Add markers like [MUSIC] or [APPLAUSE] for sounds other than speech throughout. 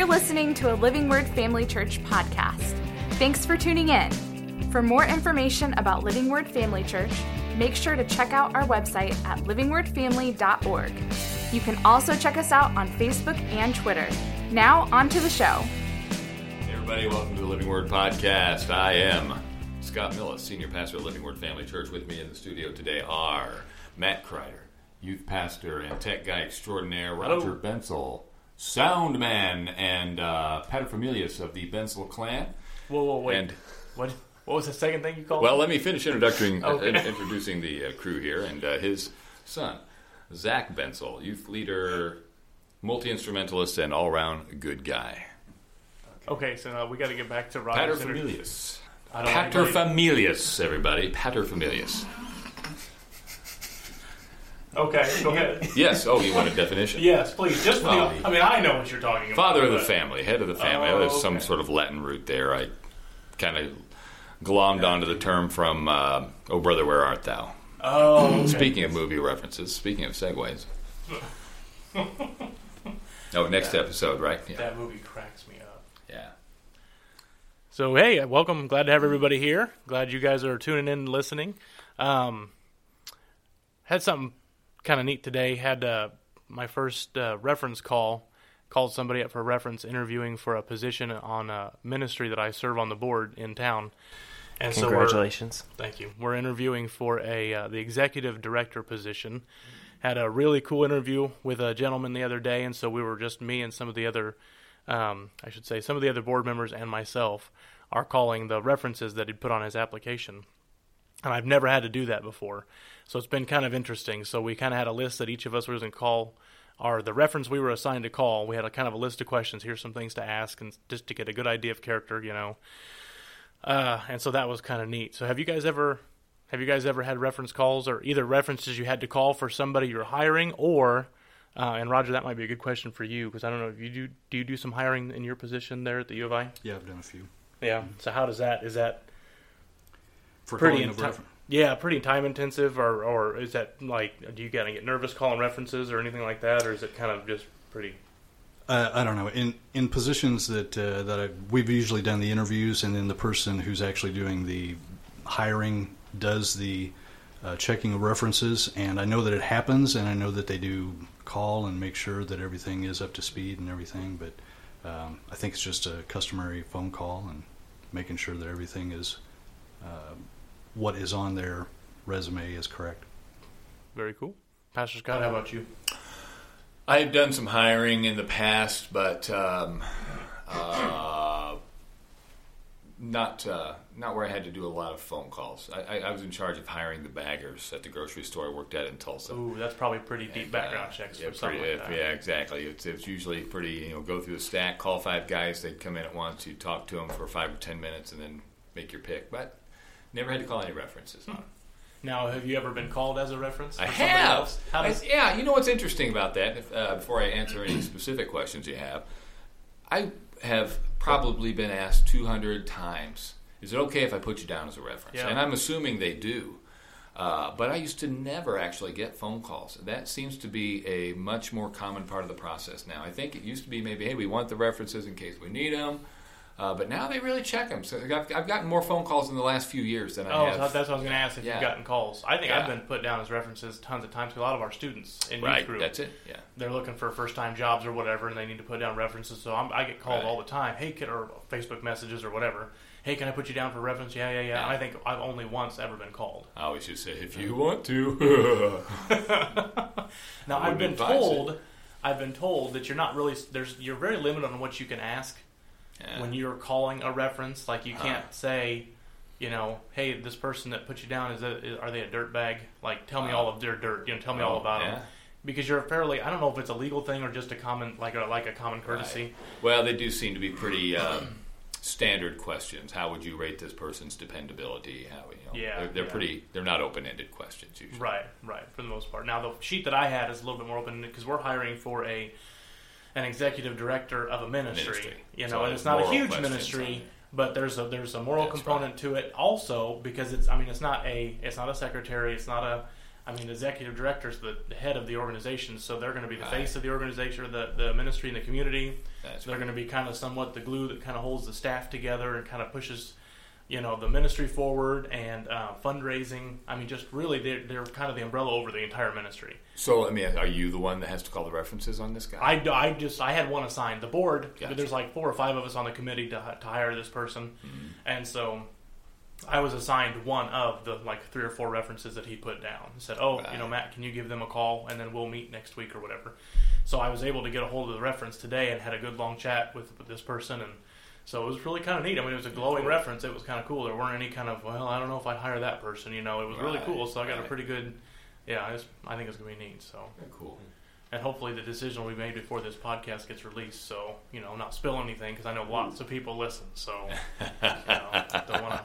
You're listening to a Living Word Family Church podcast. Thanks for tuning in. For more information about Living Word Family Church, make sure to check out our website at livingwordfamily.org. You can also check us out on Facebook and Twitter. Now, on to the show. Hey everybody, welcome to the Living Word Podcast. I am Scott Millis, Senior Pastor of Living Word Family Church. With me in the studio today are Matt Kreider, Youth Pastor and Tech Guy Extraordinaire, Roger Hello. Bensyl, Sound Man, and uh, Paterfamilias of the Bensyl clan. Whoa, whoa, wait. And- what? What was the second thing you called? Well, me? let me finish introducing, Okay. in- introducing the uh, crew here and uh, his son, Zach Bensyl, youth leader, multi instrumentalist, and all round good guy. okay, so now we got to get back to inter- Paterfamilias. I don't like. Paterfamilias, everybody. Paterfamilias. Okay, go ahead. Yes. Oh, you want a definition? yes, please. Just for Oh, the. he- I mean, I know what you're talking about. Father of the but- family, head of the family. Oh, There's some okay. sort of Latin root there. I kind of glommed onto the term from uh, "Oh Brother, Where Art Thou." Oh, okay. Speaking of movie references, speaking of segues. [LAUGHS] oh, next episode, right? Yeah. That movie cracks me up. yeah. So hey, welcome. Glad to have everybody here. Glad you guys are tuning in and listening. Um, had something kind of neat today. Had uh, my first uh, reference call. Called somebody up for a reference interviewing for a position on a ministry that I serve on the board in town. And so Congratulations. Thank you. We're interviewing for a uh, the executive director position. Had a really cool interview with a gentleman the other day, and so we were just me and some of the other, um, I should say, some of the other board members and myself are calling the references that he'd put on his application. And I've never had to do that before, so it's been kind of interesting. So we kind of had a list that each of us was going to call. or the reference we were assigned to call? We had a kind of a list of questions. Here's some things to ask, and just to get a good idea of character, you know. Uh, and so that was kind of neat. So have you guys ever have you guys ever had reference calls or either references you had to call for somebody you're hiring or uh, and Roger, that might be a good question for you because I don't know if you do do you do some hiring in your position there at the U of I? Yeah, I've done a few. Yeah. So how does that is that For pretty calling in of refer- yeah pretty time intensive or or is that like do you kind of get nervous calling references or anything like that or is it kind of just pretty Uh, I don't know. In in positions that uh, that I, we've usually done the interviews, and then the person who's actually doing the hiring does the uh, checking of references. And I know that it happens, and I know that they do call and make sure that everything is up to speed and everything. But um, I think it's just a customary phone call and making sure that everything is uh, what is on their resume is correct. very cool. Pastor Scott, how about you? I've done some hiring in the past, but um, uh, not uh, not where I had to do a lot of phone calls. I, I, I was in charge of hiring the baggers at the grocery store I worked at in Tulsa. Ooh, that's probably pretty deep And, background uh, checks yeah, for something like that. Yeah, exactly. It's, it's usually pretty, you know, go through the stack, call five guys, they'd come in at once, you talk to them for five or ten minutes, and then make your pick. But never had to call any references on. Now, have you ever been called as a reference? I have. does, I- yeah, you know what's interesting about that? If, uh, before I answer any specific questions you have, I have probably been asked 200 times, is it okay if I put you down as a reference? Yeah. And I'm assuming they do. Uh, but I used to never actually get phone calls. That seems to be a much more common part of the process now. I think it used to be maybe, hey, we want the references in case we need them. Uh, but now they really check them. So I've, I've gotten more phone calls in the last few years than I oh, have. so that's what I was going to ask if Yeah. you've gotten calls. I think Yeah. I've been put down as references tons of times. 'cause A lot of our students in right, youth group, that's it. Yeah. they're looking for first-time jobs or whatever, and they need to put down references. So I'm, I get called Right. all the time. Hey, can, or Facebook messages or whatever. Hey, can I put you down for reference? Yeah, yeah, yeah. Yeah. And I think I've only once ever been called. I always just say, if you want to. [LAUGHS] Now I've been told, I've been told that you're not really there's you're very limited on what you can ask Yeah. when you're calling a reference. Like you can't say, you know, hey, this person that put you down is, a, is are they a dirt bag? Like tell me all of their dirt. You know, tell me all Oh, about yeah. them. Because you're fairly, I don't know if it's a legal thing or just a common, like a like a common courtesy. Right. Well, they do seem to be pretty um, [CLEARS THROAT] standard questions. How would you rate this person's dependability? How you know? Yeah, they're, they're yeah. pretty. They're not open-ended questions usually. Right, right, for the most part. Now the sheet that I had is a little bit more open because we're hiring for a an executive director of a ministry. Ministry. You So know, and it's not a huge ministry, but there's a there's a moral That's component to it also because it's I mean it's not a it's not a secretary, it's not a I mean, the executive director's the, the head of the organization, so they're going to be the Right. face of the organization, or the, the ministry and the community. That's they're right. going to be kind of somewhat the glue that kind of holds the staff together and kind of pushes, you know, the ministry forward and uh, fundraising. I mean, just really, they're, they're kind of the umbrella over the entire ministry. So, I mean, are you the one that has to call the references on this guy? I, I just I had one assigned. The board, Gotcha. there's like four or five of us on the committee to, to hire this person, Mm-hmm. and so I was assigned one of the like three or four references that he put down. He said, "Oh, you know, Matt, can you give them a call and then we'll meet next week or whatever." So I was able to get a hold of the reference today and had a good long chat with, with this person and. So it was really kind of neat. I mean, it was a glowing Cool. reference. It was kind of cool. There weren't any kind of, well, I don't know if I'd hire that person. You know, it was really cool. So I got a pretty good, yeah. I, just, I think it's gonna be neat. So cool. and hopefully the decision will be made before this podcast gets released. So you know, not spill anything because I know lots of people listen. So [LAUGHS] you know, don't want to.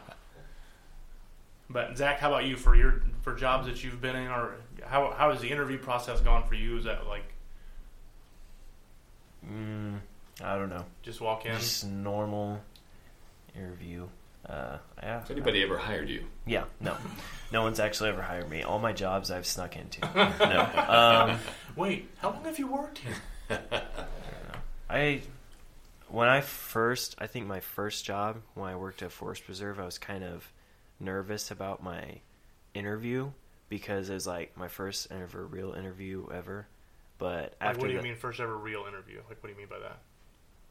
But Zach, how about you for your for jobs that you've been in, or how how has the interview process gone for you? Is that like Mm, I don't know. just walk in? Just normal interview. Uh, yeah. Has anybody ever hired you? Yeah, no. [LAUGHS] No one's actually ever hired me. All my jobs I've snuck into. [LAUGHS] No. Um, Wait, how long have you worked here? I when I first I think my first job when I worked at Forest Preserve I was kind of nervous about my interview because it was like my first ever real interview ever. But Like, after what do you that- mean first ever real interview? Like, what do you mean by that?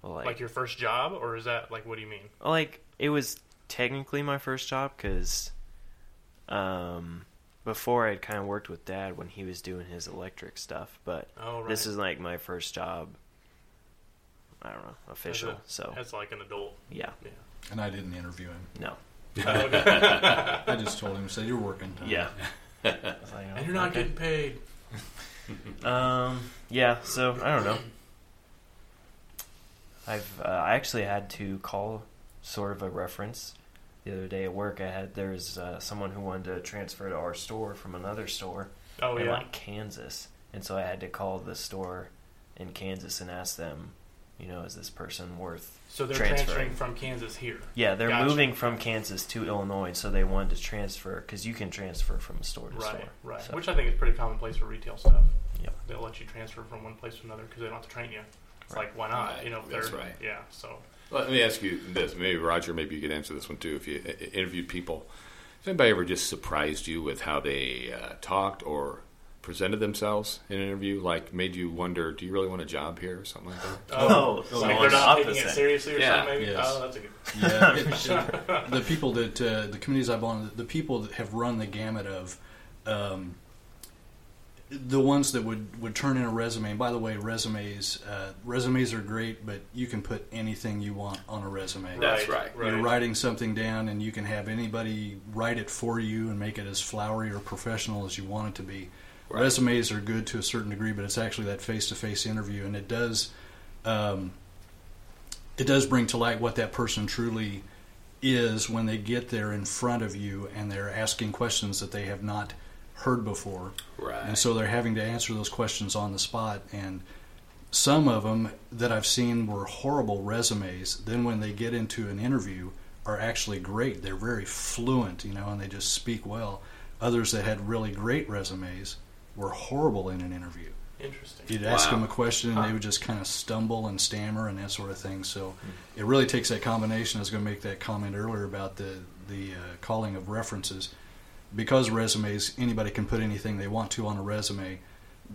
Well, Like, your first job, or is that like what do you mean? like it was technically my first job because um before I'd kind of worked with dad when he was doing his electric stuff, but Oh, right. this is like my first job. I don't know, official. As a- so as like an adult. yeah, Yeah. And I didn't interview him. no, [LAUGHS] [LAUGHS] I just told him, said, you're working. yeah. [LAUGHS] I was like, And you're not okay. getting paid. Um, yeah. So I don't know. I've uh, I actually had to call sort of a reference the other day at work. I had there was uh, someone who wanted to transfer to our store from another store Oh in yeah. like Kansas, and so I had to call the store in Kansas and ask them, you know, is this person worth? So they're transferring. transferring from Kansas here. Yeah, they're Gotcha. moving from Kansas to Illinois, so they wanted to transfer because you can transfer from store to Right, store. right. So, Which I think is pretty commonplace for retail stuff. Yep. They'll let you transfer from one place to another because they don't have to train you. It's Right. like, why not? Right, You know, if that's they're, right. Yeah, so. Let me ask you this. Maybe Roger, maybe you could answer this one too. If you interviewed people, has anybody ever just surprised you with how they uh, talked or presented themselves in an interview? Like made you wonder, do you really want a job here or something like that? Oh, like so they're not the taking it seriously or Yeah. something, maybe? Yes. Oh, that's a good. Yeah, [LAUGHS] it- the people that uh, the communities I've on, the people that have run the gamut of um, the ones that would, would turn in a resume. And by the way, resumes uh, resumes are great, but you can put anything you want on a resume. That's right. You're writing something down, and you can have anybody write it for you and make it as flowery or professional as you want it to be. Right. Resumes are good to a certain degree, but it's actually that face-to-face interview, and it does um, it does bring to light what that person truly is when they get there in front of you and they're asking questions that they have not heard before. Right. And so they're having to answer those questions on the spot. And some of them that I've seen were horrible resumes. Then when they get into an interview, are actually great. They're very fluent, you know, and they just speak well. Others that had really great resumes were horrible in an interview. Interesting. You'd ask Wow. them a question and Huh. they would just kind of stumble and stammer and that sort of thing. So it really takes that combination. I was going to make that comment earlier about the the uh, calling of references. Because resumes, anybody can put anything they want to on a resume.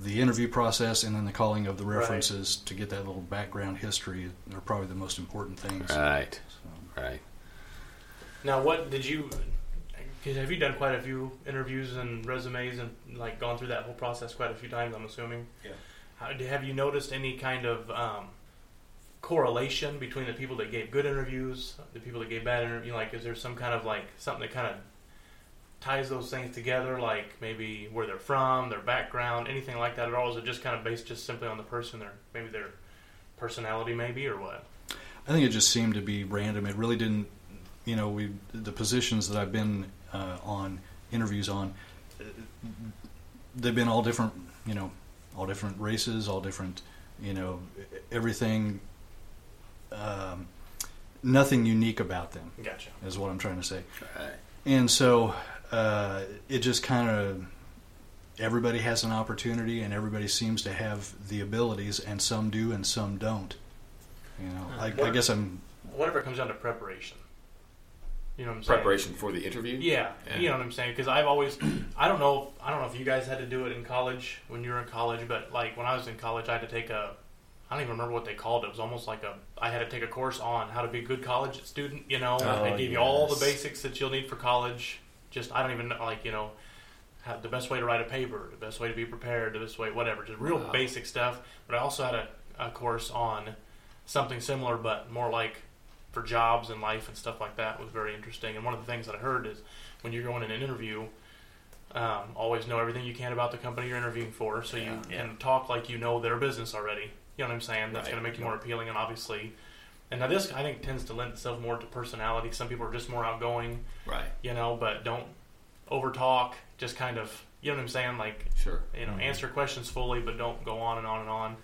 The interview process and then the calling of the Right. references to get that little background history are probably the most important things. Right. So, Right. Now, what did you? 'cause have you done quite a few interviews and resumes and like gone through that whole process quite a few times? I'm assuming. Yeah. How, have you noticed any kind of um, correlation between the people that gave good interviews, the people that gave bad interviews? Like, is there some kind of like something that kind of ties those things together? Like maybe where they're from, their background, anything like that at all? Is it just kind of based just simply on the person, their maybe their personality, maybe, or what? I think it just seemed to be random. It really didn't, you know, we the positions that I've been uh, on interviews on, they've been all different, you know, all different races, all different, you know, everything. Um, nothing unique about them Gotcha. is what I'm trying to say. Right. And so uh, it just kind of everybody has an opportunity, and everybody seems to have the abilities, and some do and some don't. You know, I, I guess I'm Whatever it comes down to preparation. You know what I'm saying? Preparation for the interview. Yeah, Yeah. you know what I'm saying. Because I've always, I don't know, I don't know if you guys had to do it in college when you were in college, but like when I was in college, I had to take a, I don't even remember what they called it. It was almost like a, I had to take a course on how to be a good college student. You know, Oh, they gave you all the basics that you'll need for college. Just I don't even know, like you know, how, the best way to write a paper, the best way to be prepared, the best way, whatever, just real Wow. basic stuff. But I also had a, a course on something similar, but more like for jobs and life and stuff like that was very interesting. And one of the things that I heard is when you're going in an interview, um, always know everything you can about the company you're interviewing for, so you Yeah. can talk like you know their business already. You know what I'm saying? That's Right. going to make you more appealing, and obviously. And now this, I think, tends to lend itself more to personality. Some people are just more outgoing, Right. you know, but don't over talk. Just kind of, you know what I'm saying? Like, Sure. you know, answer questions fully, but don't go on and on and on.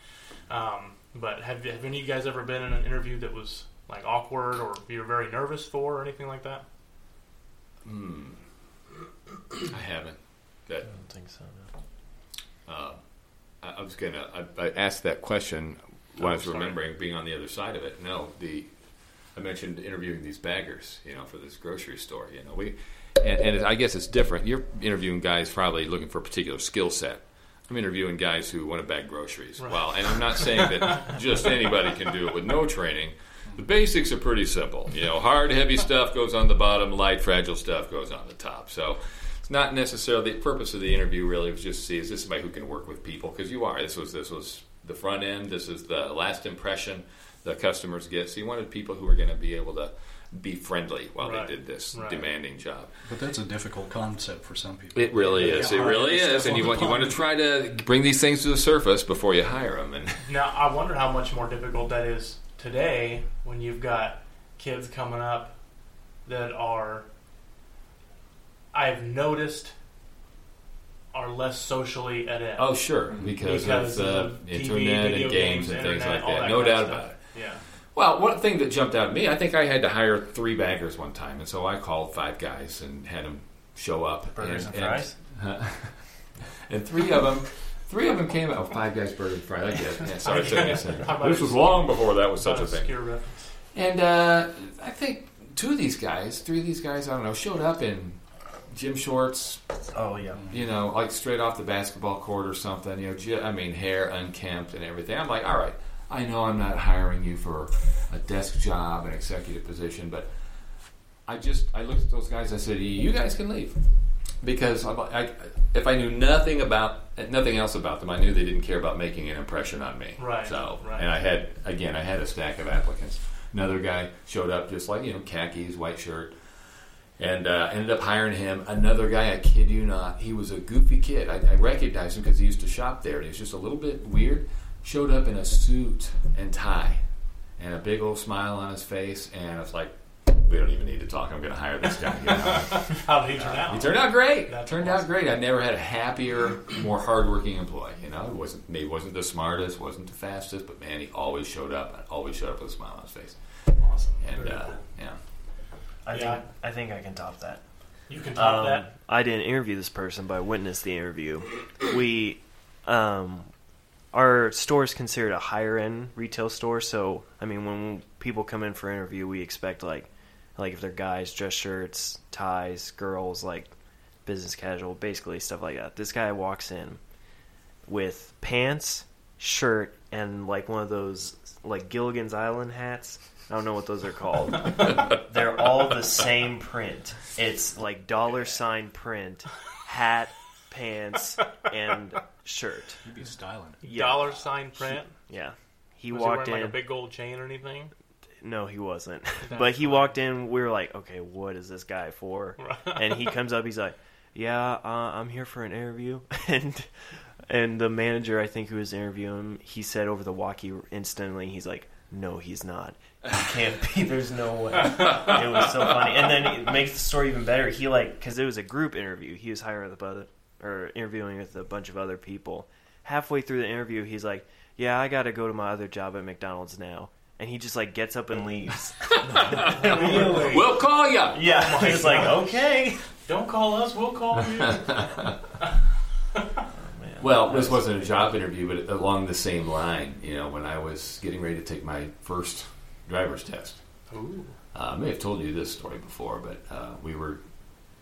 Um, but have, have any of you guys ever been in an interview that was like awkward or you were very nervous for or anything like that? Hmm. I haven't. That I don't think so. No. uh, I, I was gonna. I, I asked that question I was sorry. remembering being on the other side of it. No, the I mentioned interviewing these baggers, you know, for this grocery store. You know, we and, and I guess it's different. You're interviewing guys probably looking for a particular skill set. I'm interviewing guys who want to bag groceries. Right. Well, and I'm not saying that just anybody can do it with no training. The basics are pretty simple. You know, hard, heavy stuff goes on the bottom, light, fragile stuff goes on the top. So it's not necessarily the purpose of the interview. Really, was just to see is this somebody who can work with people? Because you are. This was this was the front end. This is the last impression the customers get. So you wanted people who were going to be able to be friendly while Right. they did this Right. demanding job. But that's a difficult concept for some people. It really is. It really it's is. And you want you want to try to bring these things to the surface before you hire them. And Now, I wonder how much more difficult that is today when you've got kids coming up that are, I've noticed, are less socially at adept. oh, sure, because, because of the of TV, internet video and games, games, and things internet, like that. that No kind doubt stuff. about it. Yeah. Well, one thing that jumped out at me, I think I had to hire three baggers one time, and so I called five guys and had them show up. Burgers and fries? [LAUGHS] and three of them, three of them came out. Oh, five guys, burgers and fries. I get it. Yeah, sorry, [LAUGHS] sorry, sorry. This was long before that was such a thing. Reference. And uh, I think two of these guys, three of these guys, I don't know, showed up in gym shorts, Oh yeah. you know, like straight off the basketball court or something. You know, j- I mean, hair unkempt and everything. I'm like, all right, I know I'm not hiring you for a desk job, an executive position, but I just I looked at those guys. I said, you guys can leave because I'm, I, if I knew nothing about nothing else about them, I knew they didn't care about making an impression on me. Right, So, right. and I had again, I had a stack of applicants. Another guy showed up just like you know, khakis, white shirt and uh, ended up hiring him. Another guy, I kid you not, he was a goofy kid. I, I recognized him because he used to shop there, and he was just a little bit weird. Showed up in a suit and tie, and a big old smile on his face, and I was like, "We don't even need to talk. I'm going to hire this guy." You know? How did he turn out? he turned out great. That's turned awesome. out great. I never had a happier, more hardworking employee. You know, he wasn't maybe wasn't the smartest, wasn't the fastest, but man, he always showed up. Always showed up with a smile on his face. Awesome. And uh, cool. yeah, I Yeah. think I think I can top that. You can top Um, that. I didn't interview this person, but I witnessed the interview. We, um, our store is considered a higher end retail store, so I mean, when people come in for interview, we expect like, like if they're guys, dress shirts, ties, girls like business casual, basically stuff like that. This guy walks in with pants, shirt, and like one of those like Gilligan's Island hats. I don't know what those are called. [LAUGHS] They're all the same print. It's like dollar sign print, hat, pants, and shirt. You'd be styling. Yeah. Dollar sign print. Yeah. He Was walked he wearing in. like a big gold chain or anything? no, he wasn't. [LAUGHS] That's but he fine. walked in. We were like, okay, what is this guy for? and he comes up. He's like, yeah, uh, I'm here for an interview. [LAUGHS] and and the manager, I think, who was interviewing him, he said over the walkie instantly, he's like, no, he's not. He can't be. [LAUGHS] There's no way. it was so funny. And then it makes the story even better. He like because it was a group interview. He was hiring with other or interviewing with a bunch of other people. Halfway through the interview, he's like, "Yeah, I got to go to my other job at McDonald's now." And he just like gets up and leaves. [LAUGHS] really? we'll call you. Yeah, Oh my he's like, "Okay." Don't call us, we'll call you. [LAUGHS] Well, this wasn't a job interview, but along the same line. You know, when I was getting ready to take my first driver's test, Ooh. uh, I may have told you this story before, but uh, we were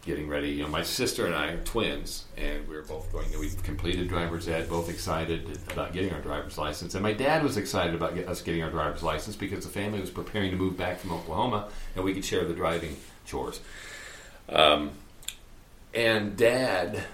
getting ready. You know, my sister and I are twins, and we were both going. We completed driver's ed, both excited about getting our driver's license, and my dad was excited about get, us getting our driver's license because the family was preparing to move back from Oklahoma, and we could share the driving chores. Um, and Dad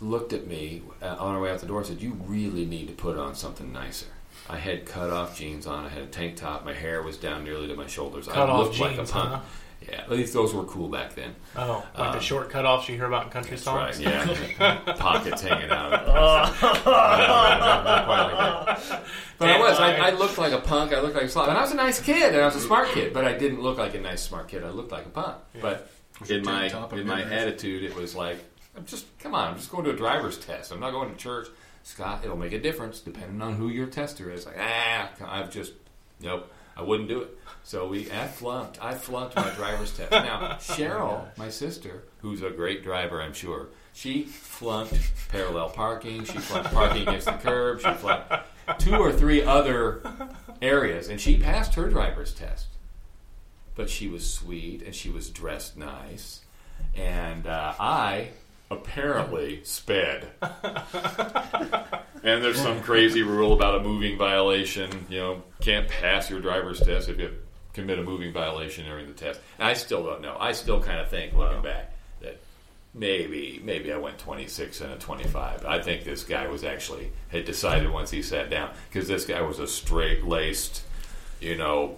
looked at me uh, on our way out the door and said, "You really need to put on something nicer." I had cut off jeans on. I had a tank top. My hair was down nearly to my shoulders. Cut I off looked like a punk. huh? Yeah, at least those were cool back then. Oh, like the Um, short cutoffs you hear about in country That's songs. right. Yeah, [LAUGHS] pockets hanging out. Not quite like that. But I was. I, I looked like a punk. I looked like a slob, and I was a nice kid, and I was a smart kid. But I didn't look like a nice smart kid. I looked like a punk. But in my top in my attitude, it was like, I'm just come on. I'm just going to a driver's test. I'm not going to church. Scott, it'll make a difference depending on who your tester is. Like, ah, I've just nope. I wouldn't do it. So we, I flunked. I flunked my driver's test. Now Cheryl, my sister, who's a great driver, I'm sure, she flunked parallel parking. She flunked parking against the curb. She flunked two or three other areas, and she passed her driver's test. But she was sweet and she was dressed nice, and uh, I apparently sped. And there's some crazy rule about a moving violation. You know, can't pass your driver's test if you commit a moving violation during the test. And I still don't know. I still kind of think, looking back, that maybe maybe I went 26 and a 25. I think this guy was actually had decided once he sat down because this guy was a straight laced, you know,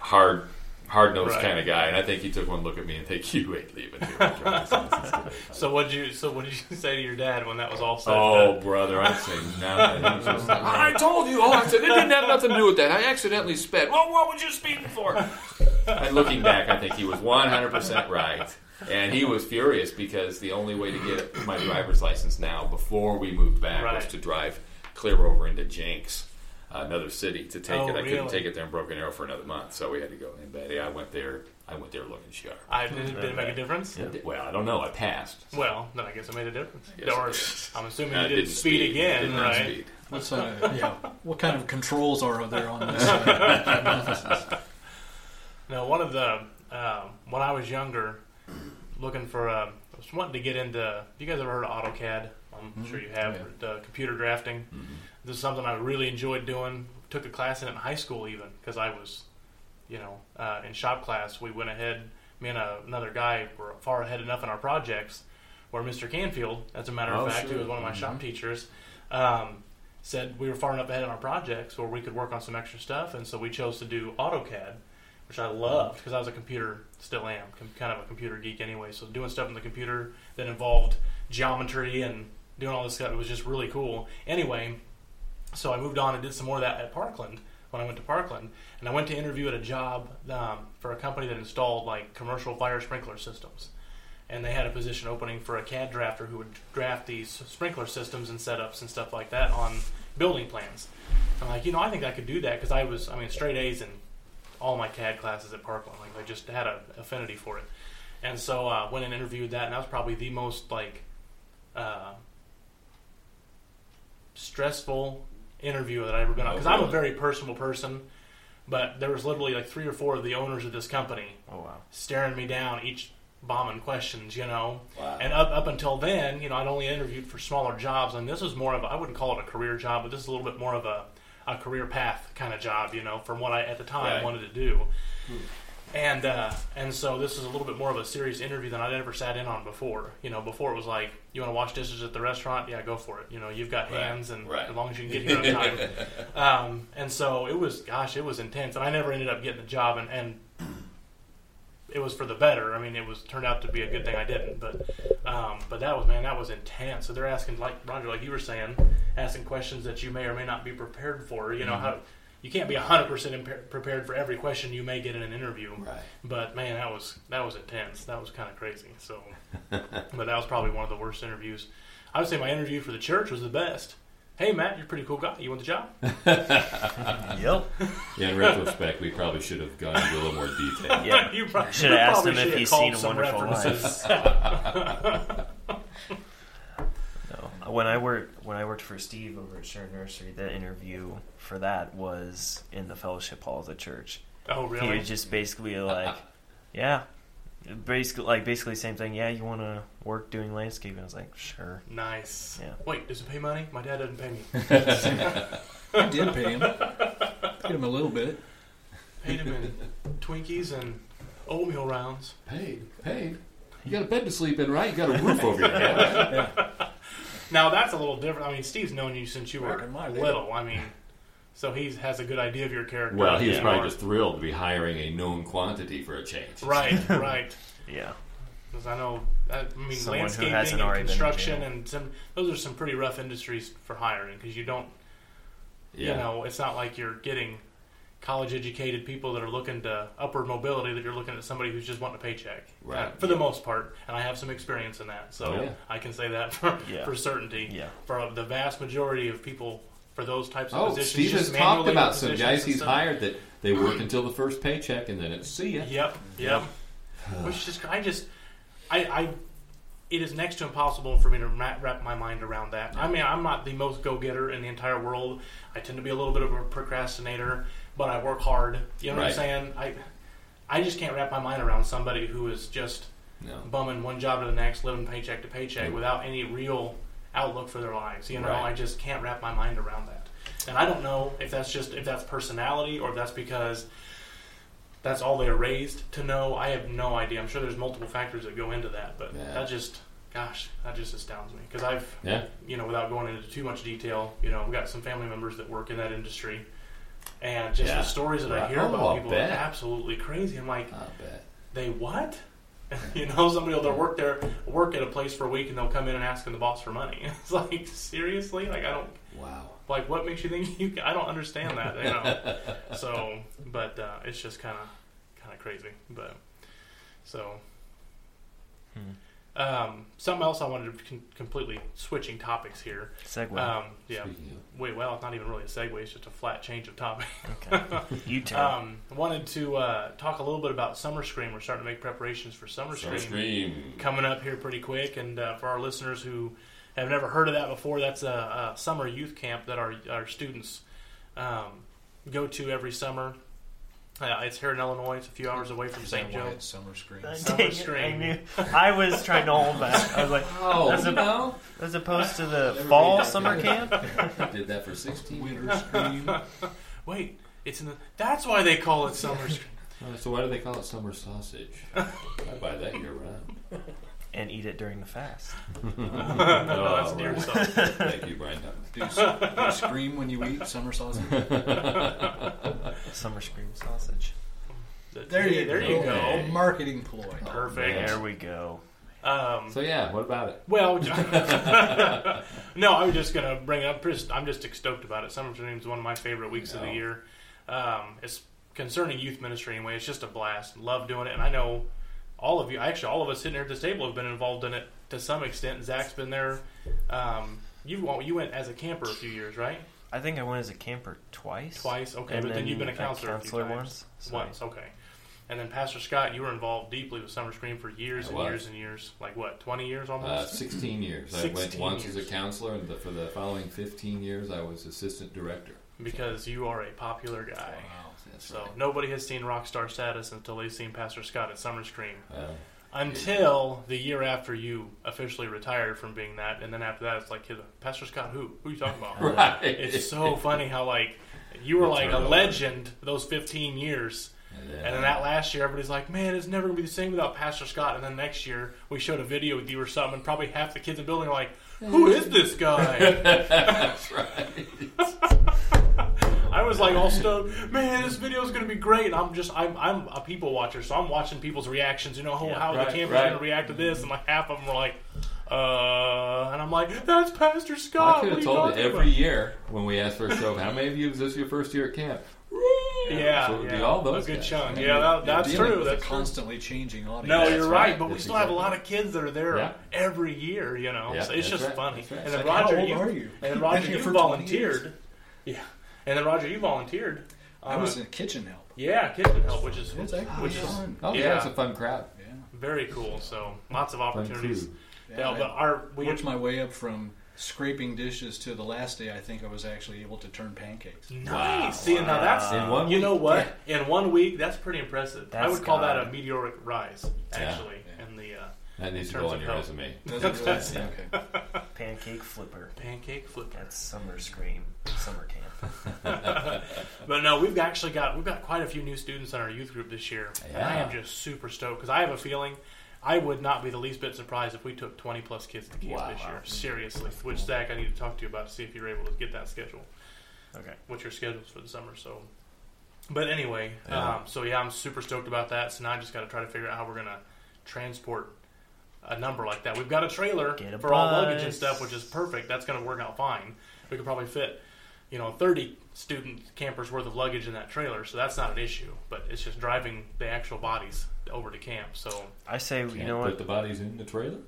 hard. Hard nosed Right. kind of guy, and I think he took one look at me and think [LAUGHS] you ain't leaving here. with your license today." So what you so what did you [LAUGHS] say to your dad when that was all said? Oh, brother, I'd say [LAUGHS] nothing. Just I told you. Oh, I said it didn't have nothing to do with that. I accidentally sped. Well, what was you speeding for? and looking back, I think he was 100% right. And he was furious because the only way to get my driver's license now, before we moved back, was to drive clear over into Jenks, another city, to take Oh, it. I couldn't take it there in Broken Arrow for another month, so we had to go. And Betty, I went there. I went there looking sharp. I did, it- did it make a difference? Well, I don't know. I passed. Well, then I guess it made a difference. Or. I'm assuming I you didn't, speed, again, Did not right? speed. What's uh, yeah? What kind of controls are there on this? Uh, [LAUGHS] No, one of the um, when I was younger, looking for uh, I was wanting to get into. Have you guys ever heard of AutoCAD? I'm sure you have. Yeah. The computer drafting. This is something I really enjoyed doing. Took a class in it in high school even because I was, you know, uh, in shop class. We went ahead. Me and uh, another guy were far ahead enough in our projects where Mr. Canfield, as a matter of Oh, fact, sure. who was one of my shop teachers, um, said we were far enough ahead in our projects where we could work on some extra stuff, and so we chose to do AutoCAD, which I loved because I was a computer, still am, com- kind of a computer geek anyway. So doing stuff in the computer that involved geometry and doing all this stuff, it was just really cool. Anyway, so I moved on and did some more of that at Parkland when I went to Parkland, and I went to interview at a job um, for a company that installed like commercial fire sprinkler systems and they had a position opening for a CAD drafter who would draft these sprinkler systems and setups and stuff like that on building plans. I'm like, you know, I think I could do that because I was, I mean, straight A's in all my CAD classes at Parkland. Like, I just had an affinity for it. And so uh, went and interviewed that, and that was probably the most like uh, stressful interview that I've ever been on Oh, because I'm a very personal person. But there was literally like three or four of the owners of this company Oh wow. staring me down each bombing questions, you know. Wow. And up up until then, you know, I'd only interviewed for smaller jobs, and this was more of a, I wouldn't call it a career job, but this is a little bit more of a, a career path kind of job, you know, from what I at the time Right. wanted to do. Hmm. And uh, and so this is a little bit more of a serious interview than I'd ever sat in on before. You know, before it was like, you want to wash dishes at the restaurant? Yeah, go for it. You know, you've got Right. hands, and Right. as long as you can get [LAUGHS] here on time. um, and so it was, gosh, it was intense, and I never ended up getting the job, and, and it was for the better. I mean, it was turned out to be a good thing I didn't, but um, but that was man, that was intense. So they're asking like Roger, like you were saying, asking questions that you may or may not be prepared for. You know how you can't be hundred percent prepared for every question you may get in an interview. Right. But man, that was that was intense. That was kind of crazy. So, [LAUGHS] but that was probably one of the worst interviews. I would say my interview for the church was the best. Hey Matt, you're a pretty cool guy. You want the job? [LAUGHS] Yep. Yeah, in retrospect, we probably should have gone into a little more detail. [LAUGHS] Yeah. you pro- Should have asked him if he's seen a some wonderful references. No. When I worked when I worked for Steve over at Sharon Nursery, the interview for that was in the fellowship hall of the church. Oh, really? He really? was just basically [LAUGHS] like, "Yeah, basically like basically same thing. Yeah, you want to work doing landscaping?" I was like, "Sure." Nice. Yeah. Wait, does it pay money? My dad doesn't pay me. [LAUGHS] I did pay him. [LAUGHS] Paid him a little bit. Paid him in Twinkies and oatmeal rounds. Paid, paid. You got a bed to sleep in, right? You got a roof over your head. Now that's a little different. I mean, Steve's known you since you were Back in my day. little. I mean, so he has a good idea of your character. Well, he was Yeah. probably just thrilled to be hiring a known quantity for a change. right, [LAUGHS] right. Yeah, Because I know, I mean, Someone who landscaping hasn't and already been in construction jail. and some those are some pretty rough industries for hiring because you don't, Yeah. you know, it's not like you're getting college educated people that are looking to upward mobility that you're looking at somebody who's just wanting a paycheck Right. Uh, for the most part and i have some experience in that so yeah. i can say that [LAUGHS] for, Yeah. for certainty yeah. for the vast majority of people for those types of Oh, positions Steve has just talked about some guys he's hired that they work until the first paycheck and then it's see ya. Yep, yep. [SIGHS] Which just I just I I it is next to impossible for me to wrap my mind around that. I mean, I'm not the most go getter in the entire world. I tend to be a little bit of a procrastinator, but I work hard. You know what I'm saying? I I just can't wrap my mind around somebody who is just No. bumming one job to the next, living paycheck to paycheck Mm. without any real outlook for their lives. You know, Right. I just can't wrap my mind around that. And I don't know if that's just if that's personality or if that's because that's all they're raised to know. I have no idea. I'm sure there's multiple factors that go into that, but Yeah. that just gosh, that just astounds me because I've Yeah. you know, without going into too much detail, you know, we've got some family members that work in that industry. And just Yeah. the stories that I hear Oh, about people are absolutely crazy. I'm like, they what? [LAUGHS] you know, somebody will work there, work at a place for a week, and they'll come in and asking the boss for money. [LAUGHS] It's like seriously, like I don't Wow. like what makes you think [LAUGHS] you? Can, I don't understand that. You know, so but uh, it's just kind of kind of crazy. But so um, something else I wanted to con- completely switching topics here. Segue. Um, yeah, Speaking wait, well, it's not even really a segue; it's just a flat change of topic. okay. [LAUGHS] you tell. Um, I wanted to uh, talk a little bit about Summer Scream. We're starting to make preparations for Summer of, Scream Scream. coming up here pretty quick. And uh, for our listeners who have never heard of that before, that's a, a summer youth camp that our our students um, go to every summer. Uh, it's here in Illinois. It's a few hours away from St. that Joe. it's summer screen? Summer Dang it, Scream. I knew. I was trying to hold back. I was like, [LAUGHS] Oh, As a- no. as opposed to the fall summer [LAUGHS] camp. Did that for 16 years. Winter [LAUGHS] scream. Wait, it's in the. That's why they call it Summer Scream. Uh, so why do they call it summer sausage? I buy that year round. And eat it during the fast. no, [LAUGHS] that's Oh, deer right. sauce. Thank you, Brian. Do you, do you scream when you eat summer sausage? [LAUGHS] Summer scream sausage. There you there go. you go. Marketing ploy. Perfect. There we go. Um, So yeah, what about it? Well, [LAUGHS] no, I was just gonna bring it up. Just- I'm just stoked about it. Summer Dream is one of my favorite weeks of the year. Um, it's concerning youth ministry anyway. It's just a blast. Love doing it, and I know all of you. Actually, all of us sitting here at this table have been involved in it to some extent. Zach's been there. Um, you well, you went as a camper a few years, right? I think I went as a camper twice. Twice, okay, And but then you've been a a counselor, a few counselor times. once. So- Once, okay. And then Pastor Scott, you were involved deeply with Summer Scream for years I and was. years and years. Like what, twenty years Uh, almost? 16 years. I went 16 once years. as a counselor, and the, for the following 15 years, I was assistant director. because you are a popular guy. That's So right. nobody has seen rock star status until they've seen Pastor Scott at Summer Scream. Until the year after you officially retired from being that, and then after that, it's like, Pastor Scott, who? Who are you talking about? [LAUGHS] right. It's so funny how like you were like a legend those 15 years, And then, and then that last year, everybody's like, man, it's never gonna be the same without Pastor Scott. And then next year, we showed a video with you or something, and probably half the kids in the building are like, who is this guy? [LAUGHS] That's right. [LAUGHS] I was like all stoked, man. This video is going to be great. And I'm just, I'm, I'm a people watcher, so I'm watching people's reactions. You know, how, Yeah, how right, the camera's right. going to react to this, and like half of them were like, uh, and I'm like, that's Pastor I Scott. could what are have told it every about?" year when we asked for a show. How many of you is this your first year at camp? Yeah, So it would be yeah, all those a good guys. chunk. Yeah, that, that's true. That's true. constantly changing audience. No, you're right. right, but we That's still have a lot of kids that are there Yeah. every year. You know, Yeah, so it's just right, funny. right. And then like, Roger, you, are you? and then Roger, [LAUGHS] you for 20 years. volunteered. Yeah, and then Roger, you volunteered. I Uh, was in kitchen help. yeah, kitchen help, which is It's actually which is fun. Oh, yeah, Yeah. it's a fun crowd. Yeah. very cool. So lots of opportunities. crew. Yeah, but our we worked my way up from scraping dishes to the last day, I think I was actually able to turn pancakes. Nice. See, now that's In one you know week? what? In one week, that's pretty impressive. I That's would call that God. a meteoric rise, actually. Yeah. In the uh, That needs to go on your health. resume. Does it really? Okay. [LAUGHS] Pancake flipper. pancake flipper. That's summer scream. Summer camp. [LAUGHS] But no, we've actually got we've got quite a few new students in our youth group this year. And I am just super stoked because I have a feeling I would not be the least bit surprised if we took 20 plus kids to camp Wow. this year. Seriously, which Zach, I need to talk to you about to see if you're able to get that schedule. Okay. What your schedules for the summer. So, but anyway, Yeah. um, so yeah, I'm super stoked about that. So now I just got to try to figure out how we're gonna transport a number like that. We've got a trailer a for all luggage and stuff, which is perfect. That's going to work out fine. We could probably fit, you know, 30 student campers worth of luggage in that trailer, so that's not an issue. But it's just driving the actual bodies over to camp. So, I say, you Can't know put what? the bodies in the trailer?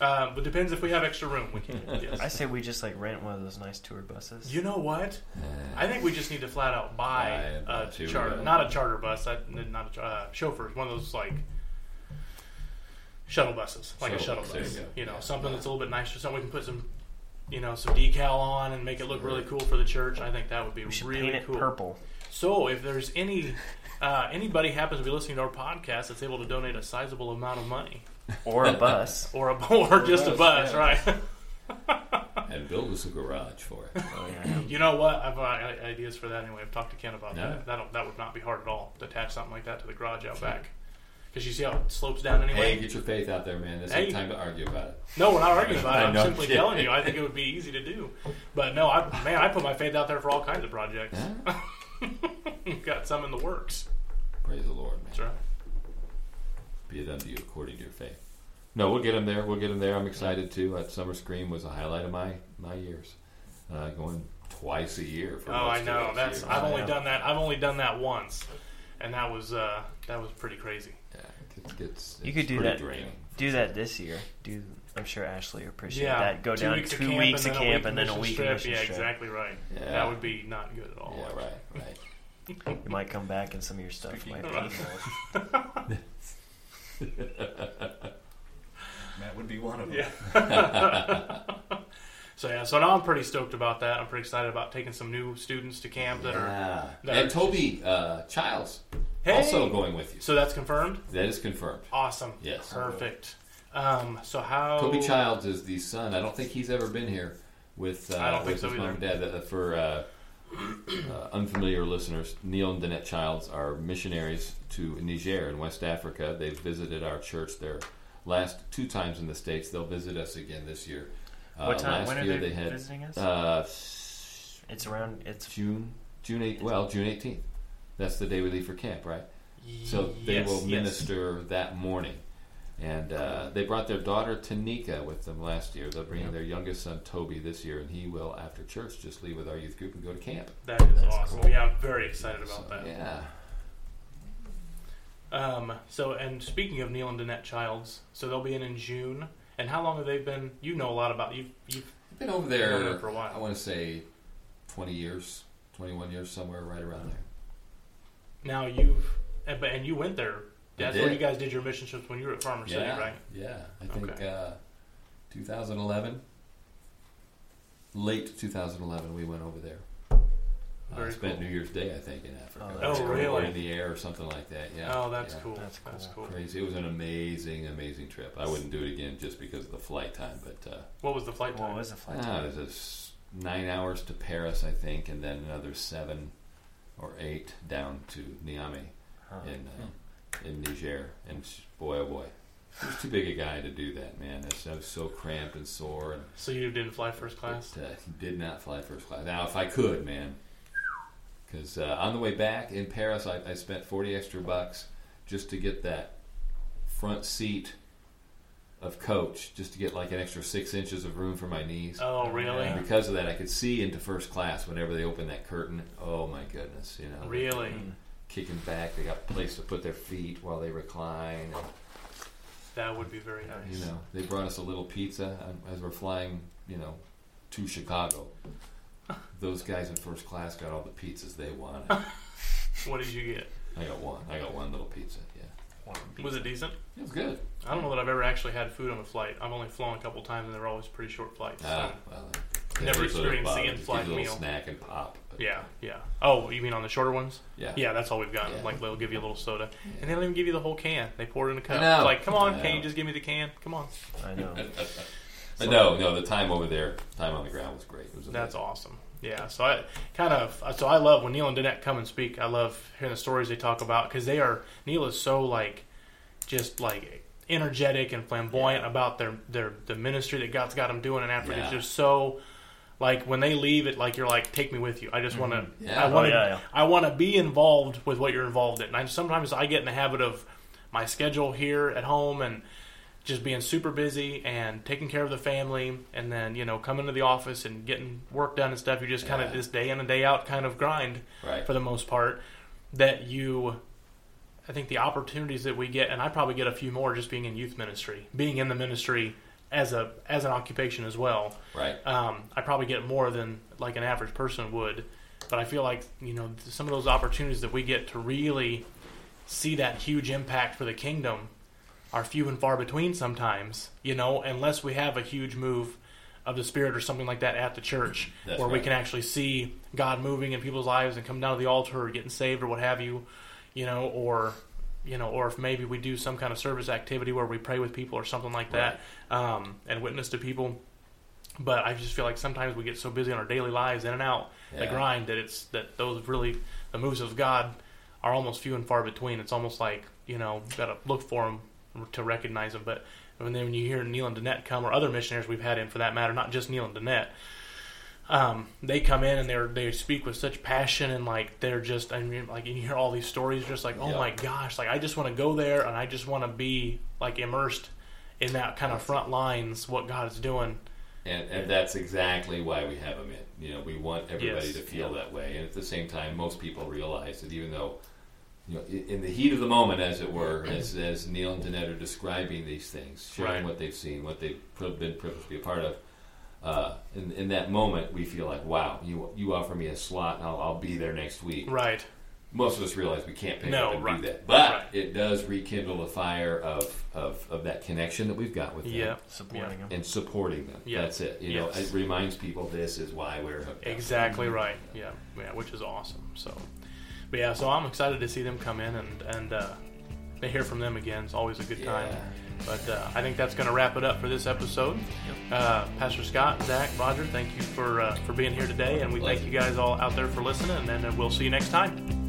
uh, but depends if we have extra room. We can. [LAUGHS] Yes. I say we just like rent one of those nice tour buses. You know what? [SIGHS] I think we just need to flat out buy Buy a a charter, not a charter bus, I- not a char- uh, chauffeurs, one of those like shuttle buses, like a Shuttle shuttle bus, there you go. You know, Yeah. something that's a little bit nicer, something we can put some, you know, some decal on and make it look really cool for the church. I think that would be we really paint it cool. purple. So, if there's any uh, anybody happens to be listening to our podcast that's able to donate a sizable amount of money, Or a bus. [LAUGHS] or a or just a bus, bus, yeah. right? [LAUGHS] And build us a garage for it. Oh, yeah. [LAUGHS] You know what? I've uh, ideas for that anyway. I've talked to Ken about Yeah. that. That'll, that would not be hard at all to attach something like that to the garage out back. Because you see how it slopes down anyway. Hey, get your faith out there, man. This Hey. ain't time to argue about it. No, we're not arguing about it. [LAUGHS] I'm No simply kidding. [LAUGHS] telling you. I think it would be easy to do. But no, I, man, I put my faith out there for all kinds of projects. [LAUGHS] Got some in the works. Praise the Lord, man. That's right. Be it unto you according to your faith. No, we'll get them there. We'll get them there. I'm excited too. Uh, Summer Scream was a highlight of my my years. Uh, going twice a year. For Oh, I know. That's years. I've only Yeah. done that. I've only done that once, and that was uh, that was pretty crazy. Yeah, it gets, You could do that. Draining. Do that this year. Do I'm sure Ashley would appreciate Yeah, that. Go down weeks two camp weeks of and then camp week and then a week trip. of mission Yeah, trip. exactly right. Yeah. That would be not good at all. Yeah, right, right. You might come back and some of your stuff Speaking might of- be. [LAUGHS] Matt would be one of them. Yeah. [LAUGHS] so yeah, so now I'm pretty stoked about that. I'm pretty excited about taking some new students to camp that are. Yeah. that And Toby uh, Childs Hey! also going with you. So that's confirmed. That is confirmed. Awesome. Yes. Perfect. Um, so how? Toby Childs is the son. I don't think he's ever been here with, uh, I don't think with so his mom either. and dad. Uh, for uh, uh, unfamiliar listeners, Neal and Danette Childs are missionaries to Niger in West Africa. They've visited our church there last two times in the States. They'll visit us again this year. Uh, What time? Last When are year they, had visiting us? uh, it's around. It's June, June eight. Well, June eighteenth. That's the day we leave for camp, right? So they Yes, will yes. minister that morning. And uh, they brought their daughter Tanika with them last year. They'll bring their youngest son Toby this year, and he will, after church, just leave with our youth group and go to camp. That is That's awesome. cool. Yeah, I'm very excited about So, that. Yeah. Um, so, and speaking of Neal and Danette Childs, so they'll be in in June. And how long have they been? You know a lot about you've you've been over been over there for a while. I want to say 20 years, 21 years, somewhere right around there. Now you've and, but and you went there. That's where you guys did your mission trips when you were at Farmer City, yeah, right? Yeah, I think Okay. uh, 2011, late 2011, we went over there. I Very spent cool. New Year's Day, I think, in Africa. Oh, that's Or- really? in the air or something like that. Yeah. Oh, that's yeah. cool. That's That's cool. cool. Crazy. It was an amazing, amazing trip. I wouldn't do it again just because of the flight time, but uh, What was the flight time? what was the flight ah, time? there's this nine hours to Paris, I think, and then another seven or eight down to Niamey Huh. in uh, in Niger. And boy, oh boy, he was too big a guy to do that, man. I was so cramped and sore, and So you didn't fly first class? but, uh, did not fly first class. Now, if I could, man, because uh, on the way back in Paris, I, I spent forty extra bucks just to get that front seat of coach, just to get like an extra six inches of room for my knees. Oh, really? And because of that, I could see into first class whenever they opened that curtain. Oh my goodness, you know, Really? Kicking back. They got a place to put their feet while they recline. And, That would be very nice. you know, they brought us a little pizza um, as we're flying, you know, to Chicago. [LAUGHS] Those guys in first class got all the pizzas they wanted. [LAUGHS] What did you get? I got one. I got one little pizza. Yeah. Was it decent? It was good. I don't know that I've ever actually had food on a flight. I've only flown a couple times, and they're always pretty short flights. so- Ah, well, Never yeah, sort of, experienced the in-flight get a little meal. snack and pop. Yeah, yeah. Oh, you mean on the shorter ones? Yeah. Yeah, that's all we've got. Yeah. Like they'll give you a little soda, and they don't even give you the whole can. They pour it in a cup. I know. It's like, come on, can you just give me the can? Come on. I know. [LAUGHS] [LAUGHS] But no, no, the time over there, time on the ground was great. It was That's awesome. Yeah. So I kind of so I love when Neal and Danette come and speak. I love hearing the stories they talk about because they are Neal is so like just like energetic and flamboyant about their their the ministry that God's got them doing in Africa. It's just so like when they leave it like you're like take me with you. I just want to mm-hmm. Yeah. I want to Oh, yeah, yeah. I want to be involved with what you're involved in. And I sometimes I get in the habit of my schedule here at home and just being super busy and taking care of the family and then you know coming to the office and getting work done and stuff you just kind of this day in and day out kind of grind Right. for the most part that you i think the opportunities that we get and i probably get a few more just being in youth ministry being in the ministry as a as an occupation as well Right. um, I probably get more than like an average person would. But I feel like you know some of those opportunities that we get to really see that huge impact for the kingdom are few and far between sometimes. You know, unless we have a huge move of the spirit or something like that at the church, [CLEARS THROAT] That's where we can actually see God moving in people's lives and come down to the altar or getting saved or what have you. You know, or you know, or if maybe we do some kind of service activity where we pray with people or something like that, um, and witness to people but I just feel like sometimes we get so busy in our daily lives, in and out, the grind, that it's that those really the moves of God are almost few and far between. It's almost like you know, got to look for them to recognize them. But when then when you hear Neal and Danette come, or other missionaries we've had in for that matter, not just Neal and Danette, um, they come in and they they speak with such passion and like they're just I mean like you hear all these stories, just like oh Yeah. my gosh, like I just want to go there and I just want to be like immersed in that kind of front lines, what God is doing. And, and that's exactly why we have them in. You know, we want everybody Yes. to feel that way. And at the same time, most people realize that even though, you know, in the heat of the moment, as it were, as, as Neal and Danette are describing these things, sharing Right. what they've seen, what they've been privileged to be a part of, uh, in, in that moment, we feel like, wow, you you offer me a slot, and I'll, I'll be there next week. Right. Most of us realize we can't pick No, up and right. do that, but Right. it does rekindle the fire of, of, of that connection that we've got with them Yeah. Supporting them. and supporting them. Yeah. That's it. You know, it reminds people this is why we're hooked up. Exactly right. Yeah, yeah, which is awesome. So, but yeah, so I'm excited to see them come in and and uh, to hear from them again. It's always a good time. Yeah. But uh, I think that's going to wrap it up for this episode. Uh, Pastor Scott, Zach, Roger, thank you for uh, for being here today, and we thank you guys all out there for listening. And then we'll see you next time.